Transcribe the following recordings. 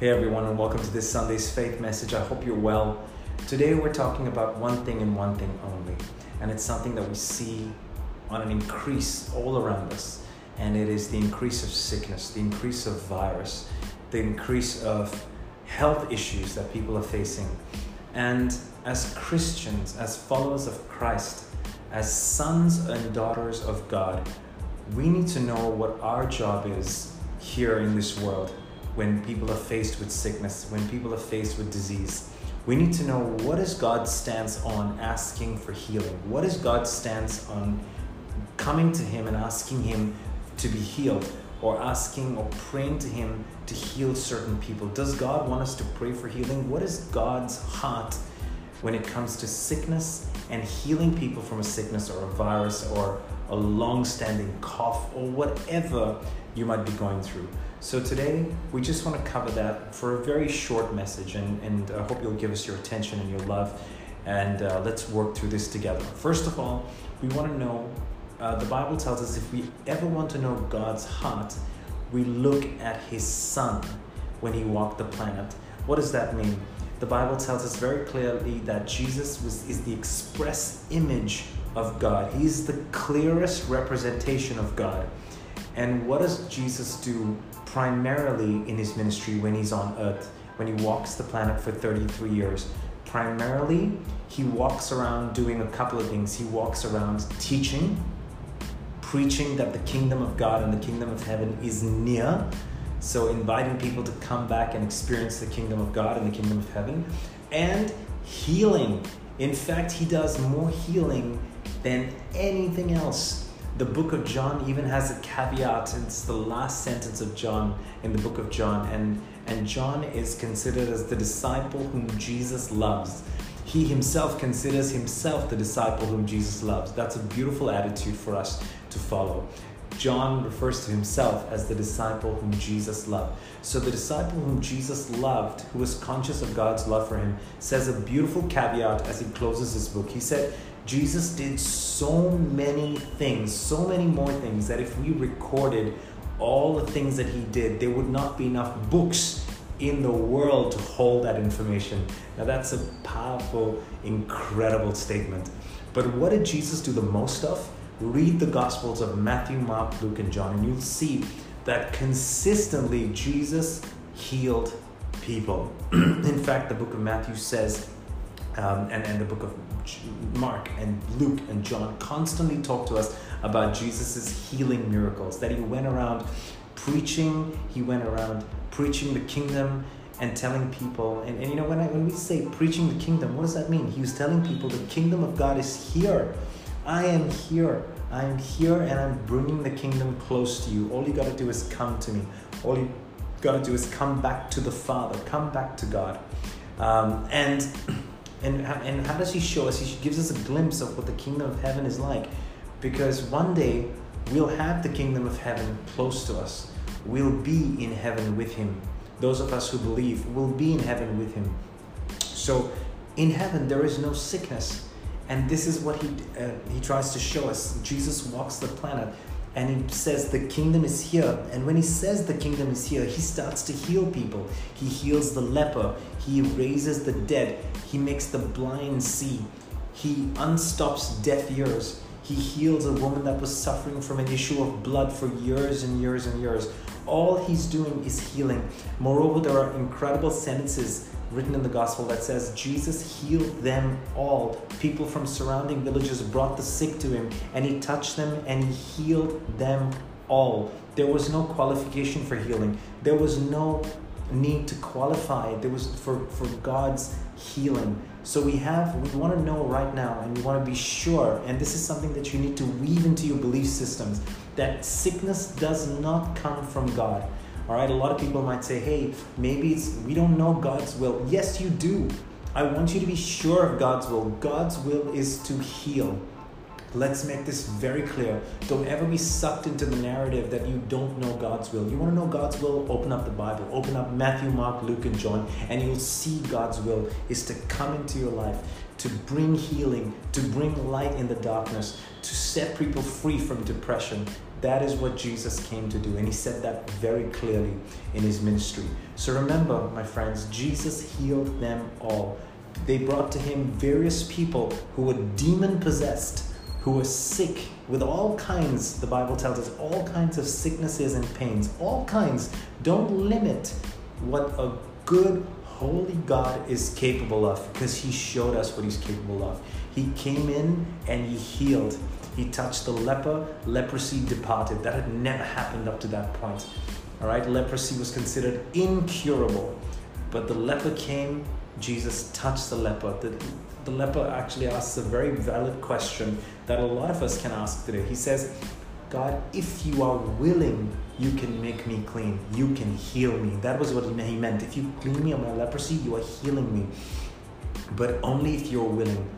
Hey everyone, and welcome to this Sunday's faith message. I hope you're well. Today we're talking about one thing and one thing only, and it's something that we see on an increase all around us, and it is the increase of sickness, the increase of virus, the increase of health issues that people are facing. And as Christians, as followers of Christ, as sons and daughters of God, we need to know what our job is here in this world when people are faced with sickness, when people are faced with disease. We need to know what is God's stance on asking for healing? What is God's stance on coming to Him and asking Him to be healed? Or asking or praying to Him to heal certain people? Does God want us to pray for healing? What is God's heart when it comes to sickness and healing people from a sickness or a virus or a long standing cough or whatever you might be going through? So today we just want to cover that for a very short message, and, and I hope you'll give us your attention and your love, and uh, let's work through this together. First of all, we want to know uh, the Bible tells us if we ever want to know God's heart, we look at His Son when He walked the planet. What does that mean? The Bible tells us very clearly that Jesus was, is the express image of God. He's the clearest representation of God. And what does Jesus do primarily in his ministry when he's on earth, when he walks the planet for 33 years. Primarily, he walks around doing a couple of things. He walks around teaching, preaching that the kingdom of God and the kingdom of heaven is near. So, inviting people to come back and experience the kingdom of God and the kingdom of heaven, and healing. In fact, he does more healing than anything else the book of John even has a caveat. It's the last sentence of John in the book of John, and, and John is considered as the disciple whom Jesus loves. He himself considers himself the disciple whom Jesus loves. That's a beautiful attitude for us to follow. John refers to himself as the disciple whom Jesus loved. So, the disciple whom Jesus loved, who was conscious of God's love for him, says a beautiful caveat as he closes his book. He said, Jesus did so many things, so many more things, that if we recorded all the things that he did, there would not be enough books in the world to hold that information. Now, that's a powerful, incredible statement. But what did Jesus do the most of? Read the Gospels of Matthew, Mark, Luke, and John, and you'll see that consistently Jesus healed people. in fact, the book of Matthew says, um, and, and the book of Mark and Luke and John constantly talk to us about Jesus' healing miracles, that he went around preaching, he went around preaching the kingdom and telling people, and, and you know, when, I, when we say preaching the kingdom, what does that mean? He was telling people the kingdom of God is here. I am here. I am here and I'm bringing the kingdom close to you. All you got to do is come to me. All you got to do is come back to the Father, come back to God. Um, and and, and how does he show us? He gives us a glimpse of what the kingdom of heaven is like. Because one day we'll have the kingdom of heaven close to us. We'll be in heaven with him. Those of us who believe will be in heaven with him. So in heaven there is no sickness. And this is what he, uh, he tries to show us. Jesus walks the planet and he says the kingdom is here. And when he says the kingdom is here he starts to heal people. He heals the leper. He raises the dead. He makes the blind see. He unstops deaf ears. He heals a woman that was suffering from an issue of blood for years and years and years all he's doing is healing moreover there are incredible sentences written in the gospel that says Jesus healed them all. People from surrounding villages brought the sick to him, and he touched them and he healed them all. There was no qualification for healing. There was no need to qualify. There was for, for God's healing. So we have we want to know right now and we want to be sure, and this is something that you need to weave into your belief systems, that sickness does not come from God. All right, a lot of people might say, hey, maybe it's we don't know God's will. Yes, you do. I want you to be sure of God's will. God's will is to heal. Let's make this very clear. Don't ever be sucked into the narrative that you don't know God's will. You want to know God's will? Open up the Bible. Open up Matthew, Mark, Luke, and John, and you'll see God's will is to come into your life, to bring healing, to bring light in the darkness, to set people free from depression. That is what Jesus came to do. And he said that very clearly in his ministry. So remember, my friends, Jesus healed them all. They brought to him various people who were demon possessed, who were sick with all kinds, the Bible tells us, all kinds of sicknesses and pains. All kinds. Don't limit what a good, holy God is capable of because he showed us what he's capable of. He came in and he healed. He touched the leper, leprosy departed. That had never happened up to that point. All right, leprosy was considered incurable. But the leper came, Jesus touched the leper. The, the leper actually asks a very valid question that a lot of us can ask today. He says, God, if you are willing, you can make me clean. You can heal me. That was what he meant. If you clean me of my leprosy, you are healing me. But only if you're willing.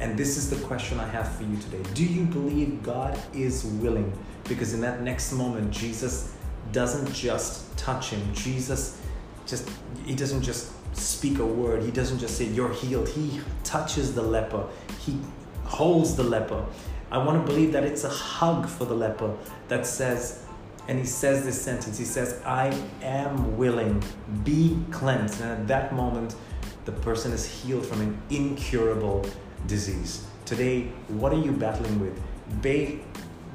And this is the question I have for you today. Do you believe God is willing? Because in that next moment, Jesus doesn't just touch him. Jesus just, he doesn't just speak a word. He doesn't just say, You're healed. He touches the leper, he holds the leper. I want to believe that it's a hug for the leper that says, and he says this sentence He says, I am willing, be cleansed. And at that moment, the person is healed from an incurable disease. Today, what are you battling with? Be,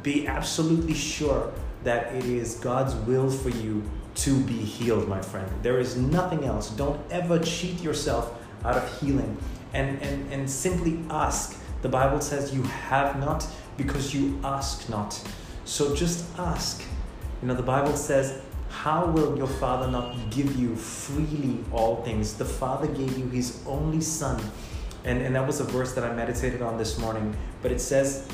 be absolutely sure that it is God's will for you to be healed, my friend. There is nothing else. Don't ever cheat yourself out of healing. And, and, and simply ask. The Bible says you have not because you ask not. So just ask. You know, the Bible says, How will your Father not give you freely all things? The Father gave you His only Son and, and that was a verse that I meditated on this morning. But it says,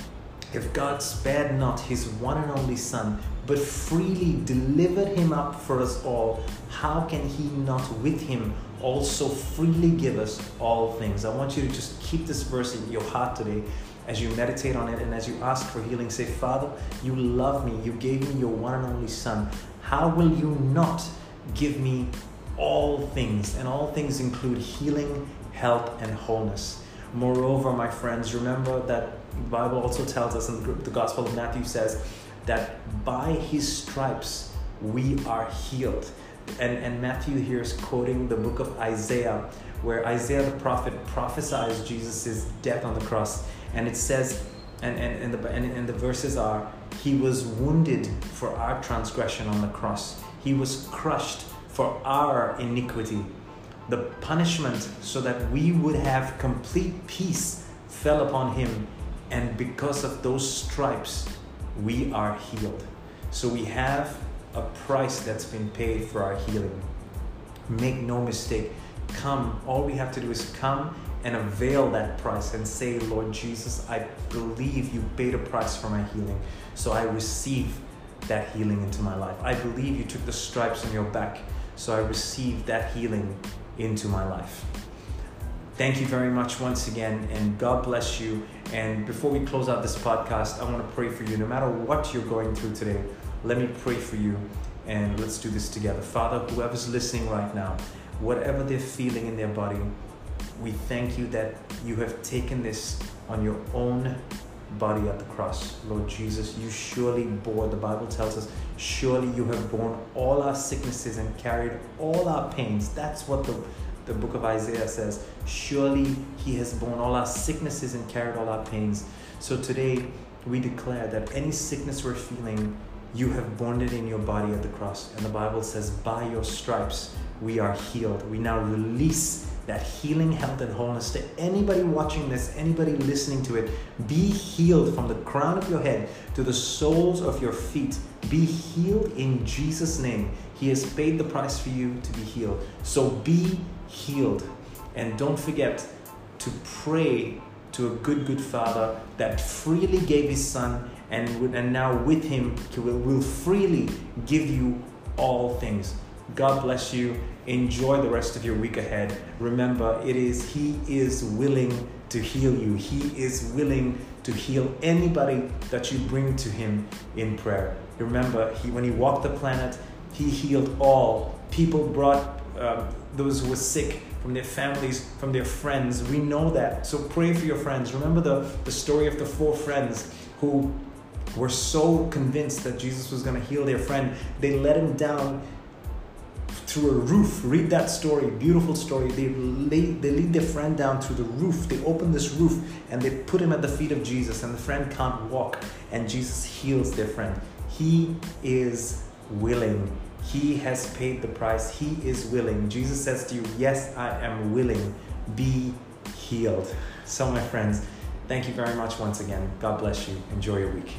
If God spared not his one and only Son, but freely delivered him up for us all, how can he not with him also freely give us all things? I want you to just keep this verse in your heart today as you meditate on it and as you ask for healing. Say, Father, you love me. You gave me your one and only Son. How will you not give me all things? And all things include healing health, and wholeness. Moreover, my friends, remember that the Bible also tells us, and the Gospel of Matthew says, that by his stripes we are healed. And, and Matthew here is quoting the book of Isaiah, where Isaiah the prophet prophesies Jesus' death on the cross. And it says, and, and, and, the, and, and the verses are, He was wounded for our transgression on the cross, He was crushed for our iniquity the punishment so that we would have complete peace fell upon him. And because of those stripes, we are healed. So we have a price that's been paid for our healing. Make no mistake, come. All we have to do is come and avail that price and say, Lord Jesus, I believe you paid a price for my healing. So I receive that healing into my life. I believe you took the stripes on your back. So I receive that healing into my life. Thank you very much once again, and God bless you. And before we close out this podcast, I want to pray for you. No matter what you're going through today, let me pray for you, and let's do this together. Father, whoever's listening right now, whatever they're feeling in their body, we thank you that you have taken this on your own body at the cross. Lord Jesus, you surely bore, the Bible tells us, surely you have borne all our sicknesses and carried all our pains. That's what the, the book of Isaiah says. Surely he has borne all our sicknesses and carried all our pains. So today we declare that any sickness we're feeling, you have borne it in your body at the cross. And the Bible says, by your stripes we are healed. We now release that healing, health, and wholeness to anybody watching this, anybody listening to it. Be healed from the crown of your head to the soles of your feet. Be healed in Jesus' name. He has paid the price for you to be healed. So be healed. And don't forget to pray to a good, good Father that freely gave His Son and, and now with Him will, will freely give you all things. God bless you. Enjoy the rest of your week ahead. Remember, it is He is willing to heal you. He is willing to heal anybody that you bring to Him in prayer. Remember, he, when He walked the planet, He healed all. People brought uh, those who were sick from their families, from their friends. We know that. So pray for your friends. Remember the, the story of the four friends who were so convinced that Jesus was going to heal their friend, they let him down through a roof. Read that story, beautiful story. They they lead their friend down through the roof. They open this roof and they put him at the feet of Jesus, and the friend can't walk, and Jesus heals their friend. He is willing. He has paid the price. He is willing. Jesus says to you, Yes, I am willing. Be healed. So, my friends, thank you very much once again. God bless you. Enjoy your week.